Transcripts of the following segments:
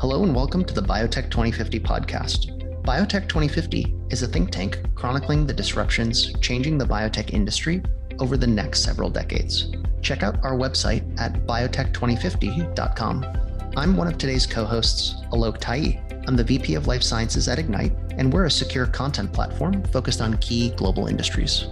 Hello and welcome to the Biotech 2050 podcast. Biotech 2050 is a think tank chronicling the disruptions changing the biotech industry over the next several decades. Check out our website at biotech2050.com. I'm one of today's co hosts, Alok Tayi. I'm the VP of Life Sciences at Ignite, and we're a secure content platform focused on key global industries.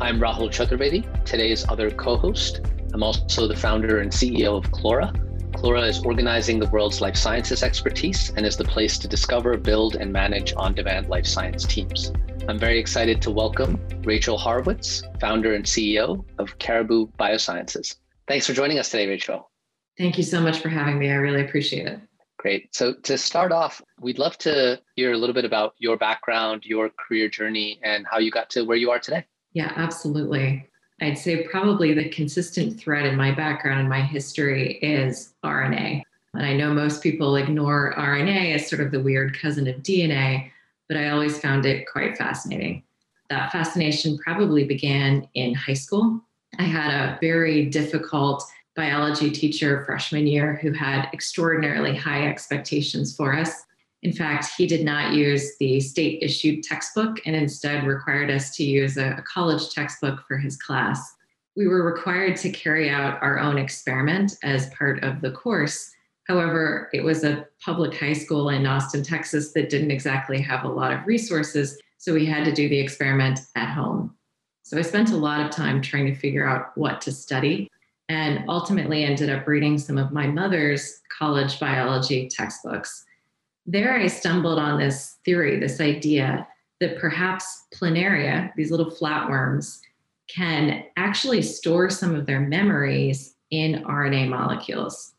I'm Rahul Chaturvedi, today's other co host. I'm also the founder and CEO of Clora. Clora is organizing the world's life sciences expertise and is the place to discover, build, and manage on demand life science teams. I'm very excited to welcome Rachel Haurwitz, founder and CEO of Caribou Biosciences. Thanks for joining us today, Rachel. Thank you so much for having me. I really appreciate it. Great. So, to start off, we'd love to hear a little bit about your background, your career journey, and how you got to where you are today. Yeah, absolutely. I'd say probably the consistent thread in my background and my history is RNA. And I know most people ignore RNA as sort of the weird cousin of DNA, but I always found it quite fascinating. That fascination probably began in high school. I had a very difficult biology teacher freshman year who had extraordinarily high expectations for us. In fact, he did not use the state issued textbook and instead required us to use a, a, college textbook for his class. We were required to carry out our own experiment as part of the course. However, it was a public high school in Austin, Texas that didn't exactly have a lot of resources, so we had to do the experiment at home. So I spent a lot of time trying to figure out what to study and ultimately ended up reading some of my mother's college biology textbooks there I stumbled on this theory, this idea that perhaps planaria, these little flatworms, can actually store some of their memories in RNA molecules.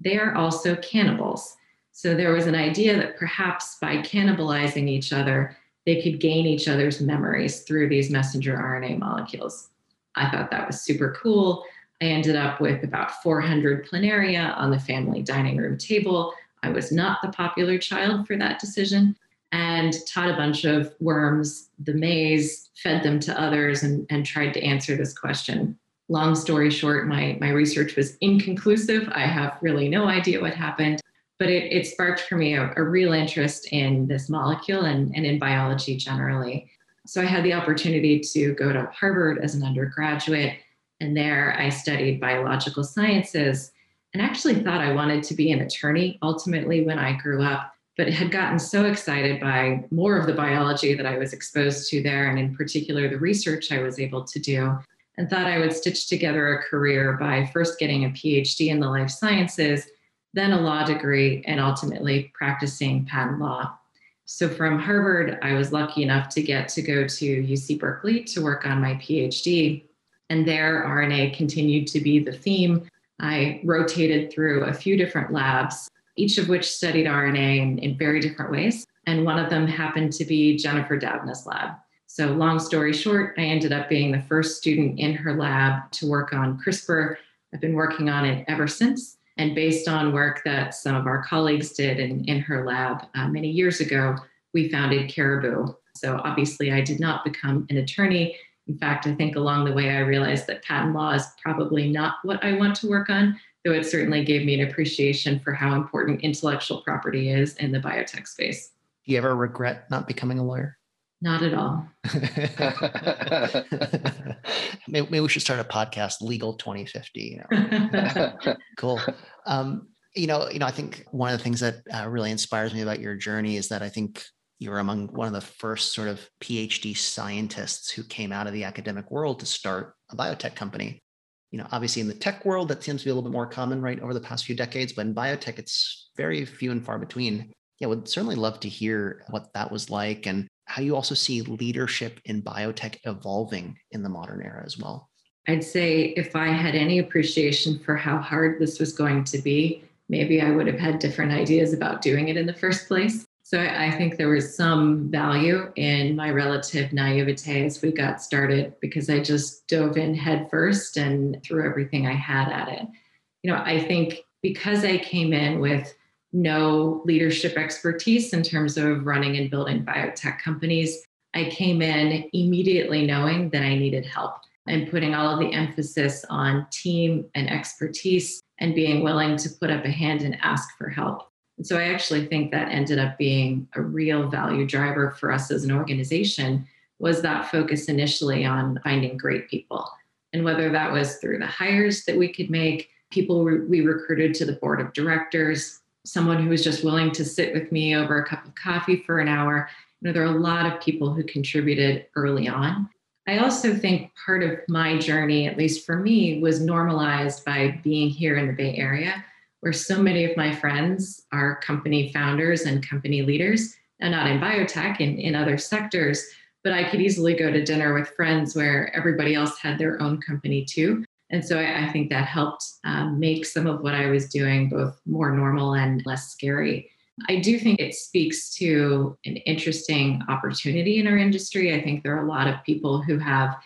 They are also cannibals. So there was an idea that perhaps by cannibalizing each other, they could gain each other's memories through these messenger RNA molecules. I thought that was super cool. I ended up with about 400 planaria on the family dining room table I was not the popular child for that decision and taught a bunch of worms the maze, fed them to others, and, and tried to answer this question. Long story short, my, my research was inconclusive. I have really no idea what happened, but it, it sparked for me a, a real interest in this molecule and, and in biology generally. So I had the opportunity to go to Harvard as an undergraduate, and there I studied biological sciences and actually thought I wanted to be an attorney ultimately when I grew up, but had gotten so excited by more of the biology that I was exposed to there, and in particular the research I was able to do, and thought I would stitch together a career by first getting a PhD in the life sciences, then a law degree, and ultimately practicing patent law. So from Harvard, I was lucky enough to get to go to UC Berkeley to work on my PhD. And there, RNA continued to be the theme I rotated through a few different labs, each of which studied RNA in, in very different ways. And one of them happened to be Jennifer Doudna's lab. So, long story short, I ended up being the first student in her lab to work on CRISPR. I've been working on it ever since. And based on work that some of our colleagues did in, in her lab uh, many years ago, we founded Caribou. So, obviously, I did not become an attorney in fact, I think along the way, I realized that patent law is probably not what I want to work on, though it certainly gave me an appreciation for how important intellectual property is in the biotech space. Do you ever regret not becoming a lawyer? Not at all. maybe, maybe, we should start a podcast, Legal 2050. You know? cool. Um, you know, you know, I think one of the things that uh, really inspires me about your journey is that I think you were among one of the first sort of PhD scientists who came out of the academic world to start a biotech company. You know, obviously in the tech world, that seems to be a little bit more common, right, over the past few decades, but in biotech, it's very few and far between. Yeah, would certainly love to hear what that was like and how you also see leadership in biotech evolving in the modern era as well. I'd say if I had any appreciation for how hard this was going to be, maybe I would have had different ideas about doing it in the first place. So I think there was some value in my relative naivete as we got started because I just dove in headfirst and threw everything I had at it. You know, I think because I came in with no leadership expertise in terms of running and building biotech companies, I came in immediately knowing that I needed help and putting all of the emphasis on team and expertise and being willing to put up a hand and ask for help. And so I actually think that ended up being a real value driver for us as an organization was that focus initially on finding great people. And whether that was through the hires that we could make, people we recruited to the board of directors, someone who was just willing to sit with me over a cup of coffee for an hour. You know, there are a lot of people who contributed early on. I also think part of my journey, at least for me, was normalized by being here in the Bay Area, where so many of my friends are company founders and company leaders, and not in biotech and in other sectors, but I could easily go to dinner with friends where everybody else had their own company too. And so I, I think that helped um, make some of what I was doing both more normal and less scary. I do think it speaks to an interesting opportunity in our industry. I think there are a lot of people who have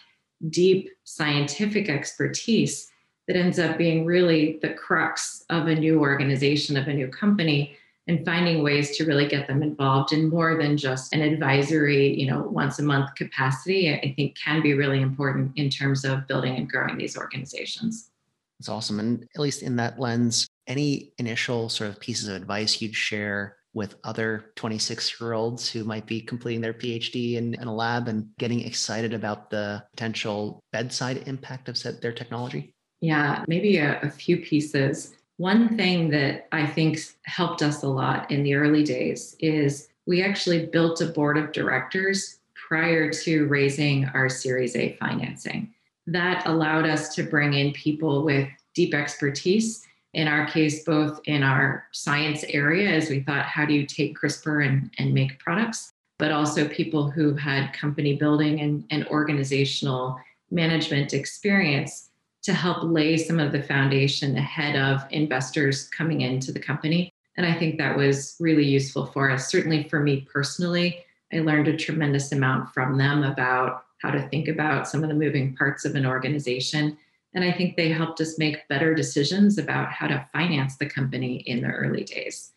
deep scientific expertise that ends up being really the crux of a new organization, of a new company and finding ways to really get them involved in more than just an advisory, you know, once a month capacity, I think can be really important in terms of building and growing these organizations. That's awesome. And at least in that lens, any initial sort of pieces of advice you'd share with other 26 year olds who might be completing their PhD in, in, a lab and getting excited about the potential bedside impact of their technology? Yeah, maybe a, a few pieces. One thing that I think helped us a lot in the early days is we actually built a board of directors prior to raising our Series A financing. That allowed us to bring in people with deep expertise, in our case, both in our science area, as we thought, how do you take CRISPR and, and make products, but also people who had company building and, and organizational management experience to help lay some of the foundation ahead of investors coming into the company. And I think that was really useful for us. Certainly for me personally, I learned a tremendous amount from them about how to think about some of the moving parts of an organization. And I think they helped us make better decisions about how to finance the company in the early days.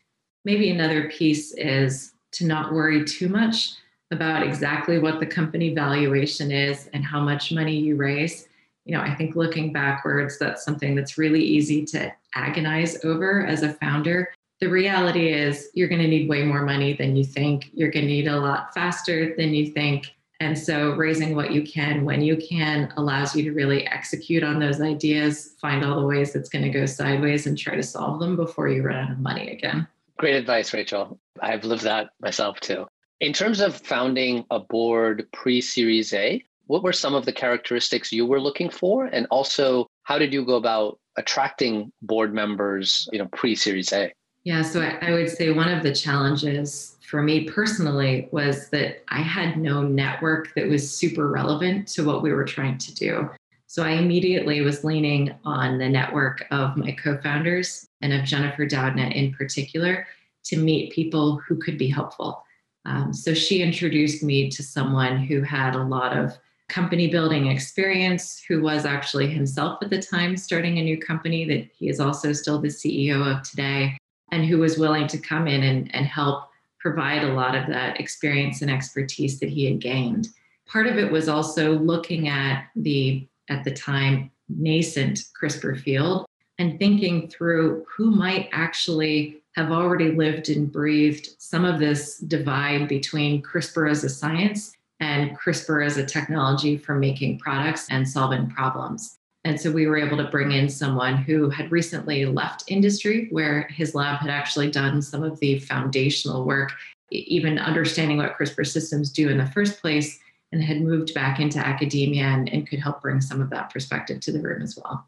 Maybe another piece is to not worry too much about exactly what the company valuation is and how much money you raise you know, I think looking backwards, that's something that's really easy to agonize over as a founder. The reality is, you're going to need way more money than you think. You're going to need a lot faster than you think. And so, raising what you can when you can allows you to really execute on those ideas, find all the ways that's going to go sideways, and try to solve them before you run out of money again. Great advice, Rachel. I've lived that myself too. In terms of founding a board pre Series A, what were some of the characteristics you were looking for? And also how did you go about attracting board members you know pre-series a? Yeah so I, I would say one of the challenges for me personally was that i had no network that was super relevant to what we were trying to do. So i immediately was leaning on the network of my co-founders and of jennifer doudna in particular to meet people who could be helpful. Um, so she introduced me to someone who had a lot of company building experience, who was actually himself at the time starting a new company that he is also still the CEO of today, and who was willing to come in and, and help provide a lot of that experience and expertise that he had gained. Part of it was also looking at the, at the time, nascent CRISPR field and thinking through who might actually have already lived and breathed some of this divide between CRISPR as a science and CRISPR as a technology for making products and solving problems. And so we were able to bring in someone who had recently left industry, where his lab had actually done some of the foundational work, even understanding what CRISPR systems do in the first place, and had moved back into academia and, and could help bring some of that perspective to the room as well.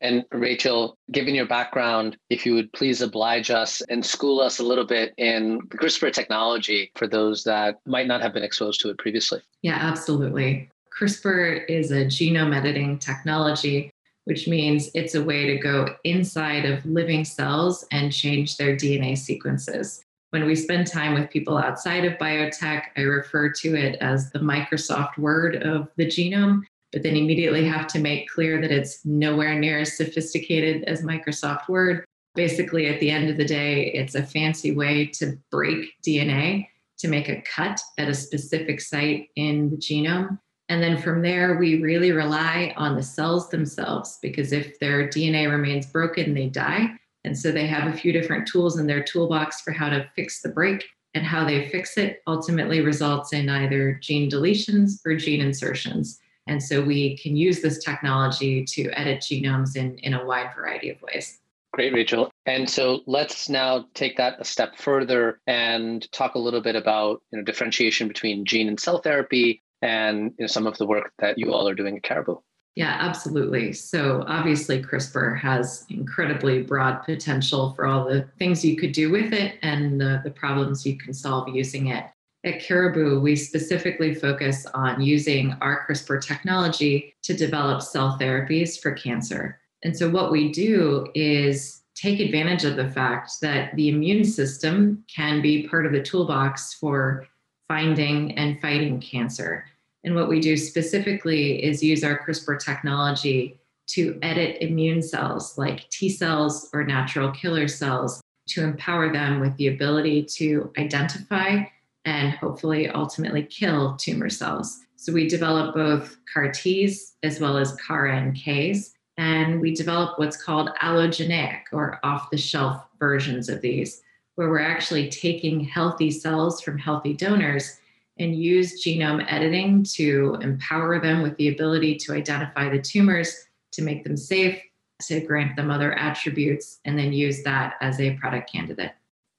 And Rachel, given your background, if you would please oblige us and school us a little bit in CRISPR technology for those that might not have been exposed to it previously. Yeah, absolutely. CRISPR is a genome editing technology, which means it's a way to go inside of living cells and change their DNA sequences. When we spend time with people outside of biotech, I refer to it as the Microsoft Word of the genome but then immediately have to make clear that it's nowhere near as sophisticated as Microsoft Word. Basically, at the end of the day, it's a fancy way to break DNA to make a cut at a specific site in the genome. And then from there, we really rely on the cells themselves because if their DNA remains broken, they die. And so they have a few different tools in their toolbox for how to fix the break. And how they fix it ultimately results in either gene deletions or gene insertions. And so we can use this technology to edit genomes in, in a wide variety of ways. Great, Rachel. And so let's now take that a step further and talk a little bit about you know, differentiation between gene and cell therapy and you know, some of the work that you all are doing at Caribou. Yeah, absolutely. So obviously, CRISPR has incredibly broad potential for all the things you could do with it and the, the problems you can solve using it. At Caribou, we specifically focus on using our CRISPR technology to develop cell therapies for cancer. And so, what we do is take advantage of the fact that the immune system can be part of the toolbox for finding and fighting cancer. And what we do specifically is use our CRISPR technology to edit immune cells like T cells or natural killer cells to empower them with the ability to identify and hopefully ultimately kill tumor cells. So we develop both CAR Ts as well as CAR NKs, and we develop what's called allogeneic or off the shelf versions of these, where we're actually taking healthy cells from healthy donors and use genome editing to empower them with the ability to identify the tumors, to make them safe, to grant them other attributes, and then use that as a product candidate.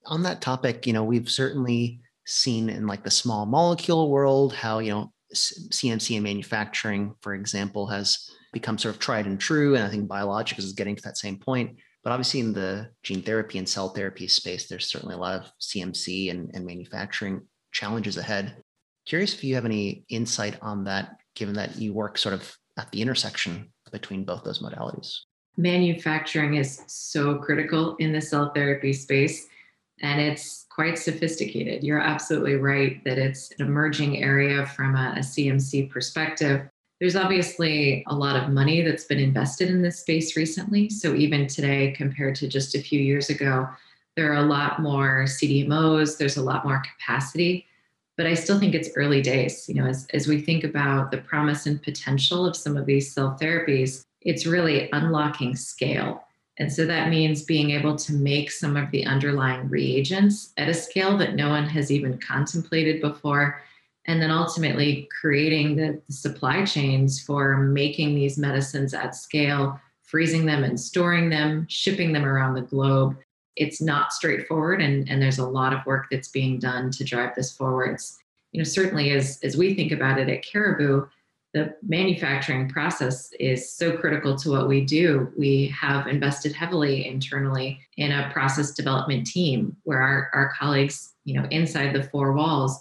On that topic, you know, we've certainly seen in like the small molecule world how, you know, CMC and manufacturing, for example, has become sort of tried and true. And I think biologics is getting to that same point. But obviously, in the gene therapy and cell therapy space, there's certainly a lot of CMC and, and manufacturing challenges ahead. Curious if you have any insight on that, given that you work sort of at the intersection between both those modalities. Manufacturing is so critical in the cell therapy space, and it's quite sophisticated. You're absolutely right that it's an emerging area from a, a CMC perspective. There's obviously a lot of money that's been invested in this space recently. So, even today, compared to just a few years ago, there are a lot more CDMOs, there's a lot more capacity but I still think it's early days. You know, as, as we think about the promise and potential of some of these cell therapies, it's really unlocking scale. And so that means being able to make some of the underlying reagents at a scale that no one has even contemplated before. And then ultimately creating the, the supply chains for making these medicines at scale, freezing them and storing them, shipping them around the globe it's not straightforward and, and there's a lot of work that's being done to drive this forwards you know certainly as as we think about it at caribou the manufacturing process is so critical to what we do we have invested heavily internally in a process development team where our, our colleagues you know inside the four walls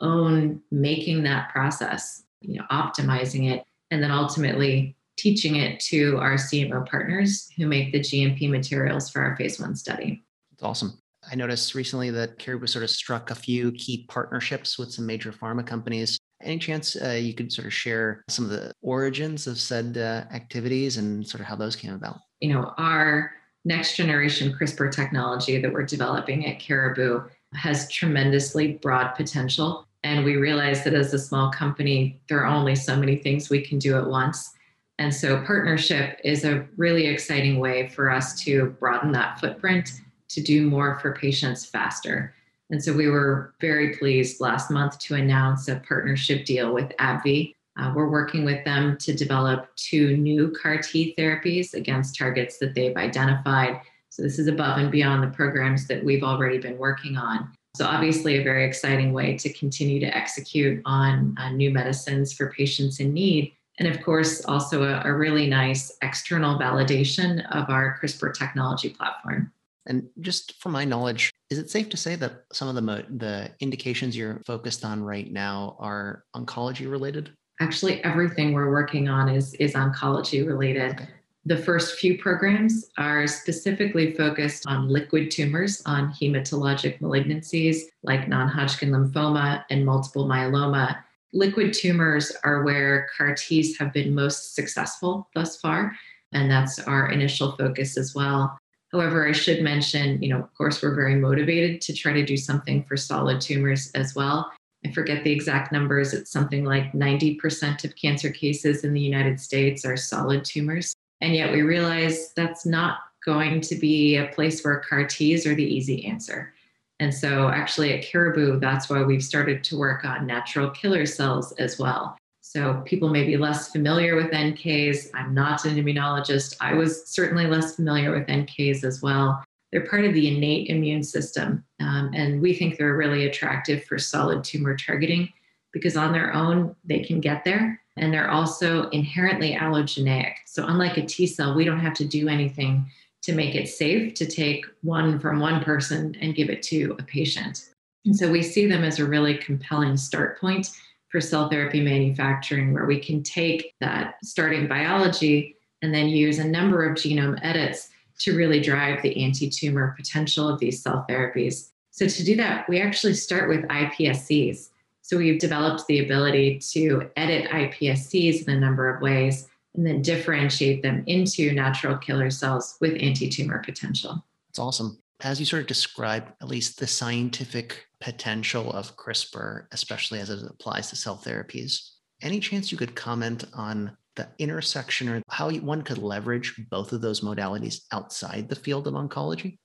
own making that process you know optimizing it and then ultimately teaching it to our CMO partners who make the GMP materials for our phase one study. It's awesome. I noticed recently that Caribou sort of struck a few key partnerships with some major pharma companies. Any chance uh, you could sort of share some of the origins of said uh, activities and sort of how those came about? You know, our next generation CRISPR technology that we're developing at Caribou has tremendously broad potential. And we realize that as a small company, there are only so many things we can do at once. And so, partnership is a really exciting way for us to broaden that footprint to do more for patients faster. And so, we were very pleased last month to announce a partnership deal with AbbVie. Uh, we're working with them to develop two new CAR T therapies against targets that they've identified. So, this is above and beyond the programs that we've already been working on. So, obviously, a very exciting way to continue to execute on uh, new medicines for patients in need and of course, also a, a really nice external validation of our CRISPR technology platform. And just from my knowledge, is it safe to say that some of the the indications you're focused on right now are oncology related? Actually, everything we're working on is is oncology related. Okay. The first few programs are specifically focused on liquid tumors, on hematologic malignancies like non-Hodgkin lymphoma and multiple myeloma liquid tumors are where CAR Ts have been most successful thus far, and that's our initial focus as well. However, I should mention, you know, of course, we're very motivated to try to do something for solid tumors as well. I forget the exact numbers. It's something like 90% of cancer cases in the United States are solid tumors. And yet we realize that's not going to be a place where CAR Ts are the easy answer. And so, actually, at Caribou, that's why we've started to work on natural killer cells as well. So, people may be less familiar with NKs. I'm not an immunologist. I was certainly less familiar with NKs as well. They're part of the innate immune system. Um, and we think they're really attractive for solid tumor targeting because on their own, they can get there. And they're also inherently allogeneic. So, unlike a T cell, we don't have to do anything to make it safe to take one from one person and give it to a patient. And so, we see them as a really compelling start point for cell therapy manufacturing, where we can take that starting biology and then use a number of genome edits to really drive the anti tumor potential of these cell therapies. So, to do that, we actually start with iPSCs. So, we've developed the ability to edit iPSCs in a number of ways and then differentiate them into natural killer cells with anti tumor potential. That's awesome. As you sort of describe at least the scientific potential of CRISPR, especially as it applies to cell therapies, any chance you could comment on the intersection or how one could leverage both of those modalities outside the field of oncology?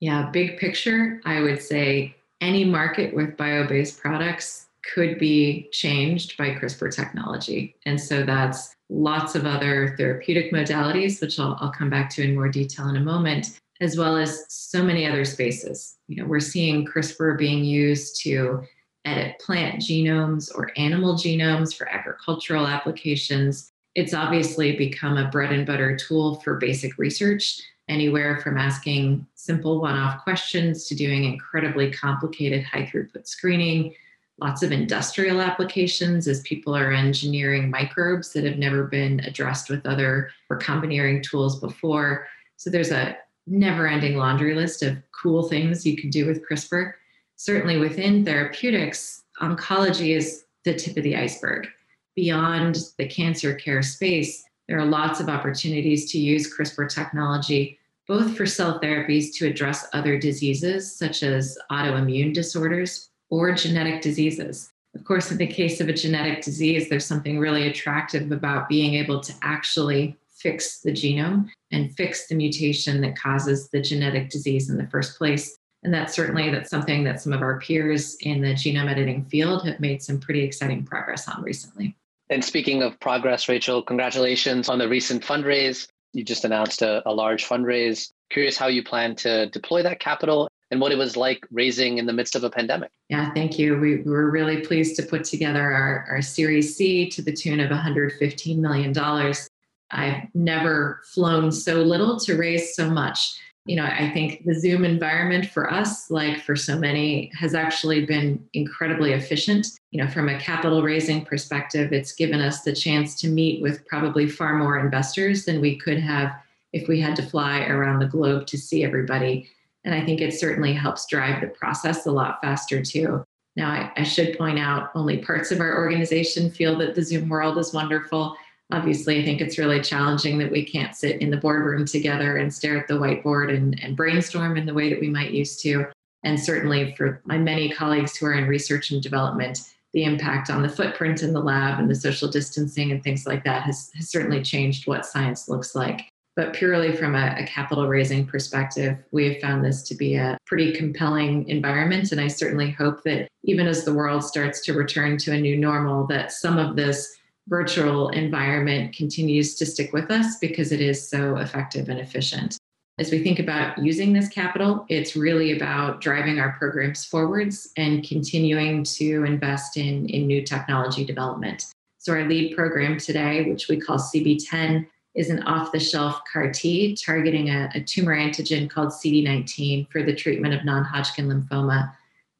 Yeah, big picture, I would say any market with bio based products could be changed by CRISPR technology. And so that's lots of other therapeutic modalities, which I'll, I'll come back to in more detail in a moment, as well as so many other spaces. You know, we're seeing CRISPR being used to edit plant genomes or animal genomes for agricultural applications. It's obviously become a bread and butter tool for basic research, anywhere from asking simple one off questions to doing incredibly complicated high throughput screening lots of industrial applications as people are engineering microbes that have never been addressed with other recombineering tools before. So there's a never ending laundry list of cool things you can do with CRISPR. Certainly within therapeutics, oncology is the tip of the iceberg. Beyond the cancer care space, there are lots of opportunities to use CRISPR technology, both for cell therapies to address other diseases such as autoimmune disorders, or genetic diseases. Of course, in the case of a genetic disease, there's something really attractive about being able to actually fix the genome and fix the mutation that causes the genetic disease in the first place. And that's certainly that's something that some of our peers in the genome editing field have made some pretty exciting progress on recently. And speaking of progress, Rachel, congratulations on the recent fundraise. You just announced a, a large fundraise. Curious how you plan to deploy that capital and what it was like raising in the midst of a pandemic. Yeah, thank you. We, we were really pleased to put together our, our Series C to the tune of $115 million. I've never flown so little to raise so much. You know, I think the Zoom environment for us, like for so many, has actually been incredibly efficient. You know, from a capital raising perspective, it's given us the chance to meet with probably far more investors than we could have if we had to fly around the globe to see everybody. And I think it certainly helps drive the process a lot faster too. Now, I, I, should point out only parts of our organization feel that the Zoom world is wonderful. Obviously, I think it's really challenging that we can't sit in the boardroom together and stare at the whiteboard and, and brainstorm in the way that we might used to. And certainly for my many colleagues who are in research and development, the impact on the footprint in the lab and the social distancing and things like that has, has certainly changed what science looks like. But purely from a, a, capital raising perspective, we have found this to be a pretty compelling environment. And I certainly hope that even as the world starts to return to a new normal, that some of this virtual environment continues to stick with us because it is so effective and efficient. As we think about using this capital, it's really about driving our programs forwards and continuing to invest in, in new technology development. So, our lead program today, which we call CB10, is an off the shelf CAR T targeting a, a, tumor antigen called CD19 for the treatment of non Hodgkin lymphoma.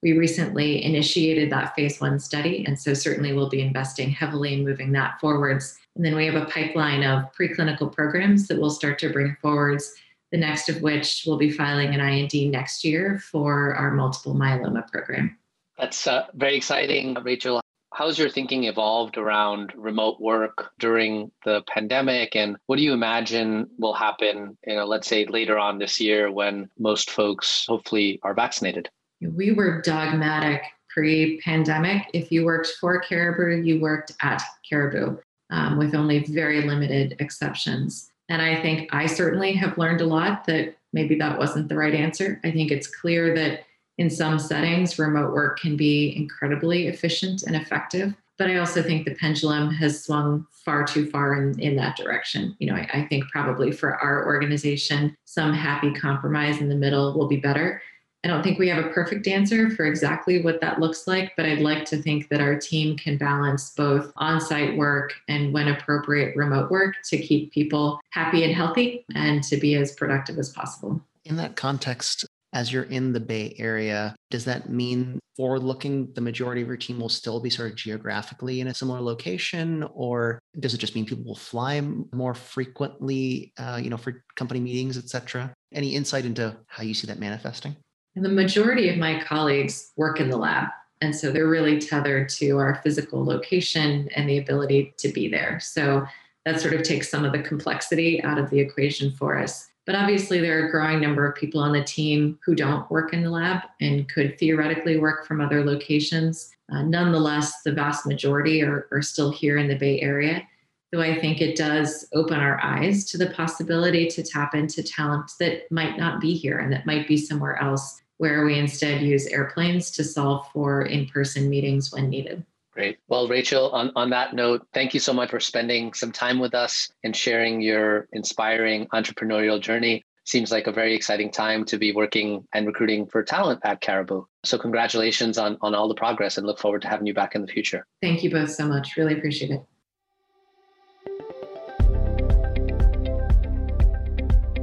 We recently initiated that phase one study, and so certainly we'll be investing heavily in moving that forwards. And then we have a pipeline of preclinical programs that we'll start to bring forwards, the next of which will be filing an IND next year for our multiple myeloma program. That's uh, very exciting, Rachel. How's your thinking evolved around remote work during the pandemic? And what do you imagine will happen, you know, let's say later on this year when most folks hopefully are vaccinated? We were dogmatic pre pandemic. If you worked for Caribou, you worked at Caribou um, with only very limited exceptions. And I think I certainly have learned a lot that maybe that wasn't the right answer. I think it's clear that in some settings, remote work can be incredibly efficient and effective. But I also think the pendulum has swung far too far in, in that direction. You know, I, I think probably for our organization, some happy compromise in the middle will be better. I don't think we have a perfect answer for exactly what that looks like, but I'd like to think that our team can balance both on site work and, when appropriate, remote work to keep people happy and healthy and to be as productive as possible. In that context, as you're in the Bay Area, does that mean forward looking, the majority of your team will still be sort of geographically in a similar location? Or does it just mean people will fly more frequently, uh, you know, for company meetings, et cetera? Any insight into how you see that manifesting? And the majority of my colleagues work in the lab. And so they're really tethered to our physical location and the ability to be there. So that sort of takes some of the complexity out of the equation for us. But obviously, there are a growing number of people on the team who don't work in the lab and could theoretically work from other locations. Uh, nonetheless, the vast majority are, are still here in the Bay Area. Though I think it does open our eyes to the possibility to tap into talent that might not be here and that might be somewhere else, where we instead use airplanes to solve for in person meetings when needed. Great. Well, Rachel, on, on that note, thank you so much for spending some time with us and sharing your inspiring entrepreneurial journey. Seems like a very exciting time to be working and recruiting for talent at Caribou. So, congratulations on, on all the progress and look forward to having you back in the future. Thank you both so much. Really appreciate it.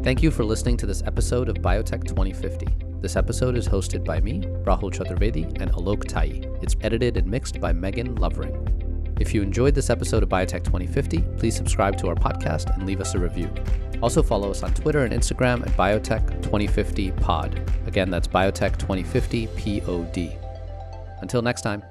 Thank you for listening to this episode of Biotech 2050. This episode is hosted by me, Rahul Chaturvedi, and Alok Tayi. It's edited and mixed by Megan Lovering. If you enjoyed this episode of Biotech 2050, please subscribe to our podcast and leave us a review. Also follow us on Twitter and Instagram at Biotech 2050 Pod. Again, that's Biotech 2050 Pod. Until next time.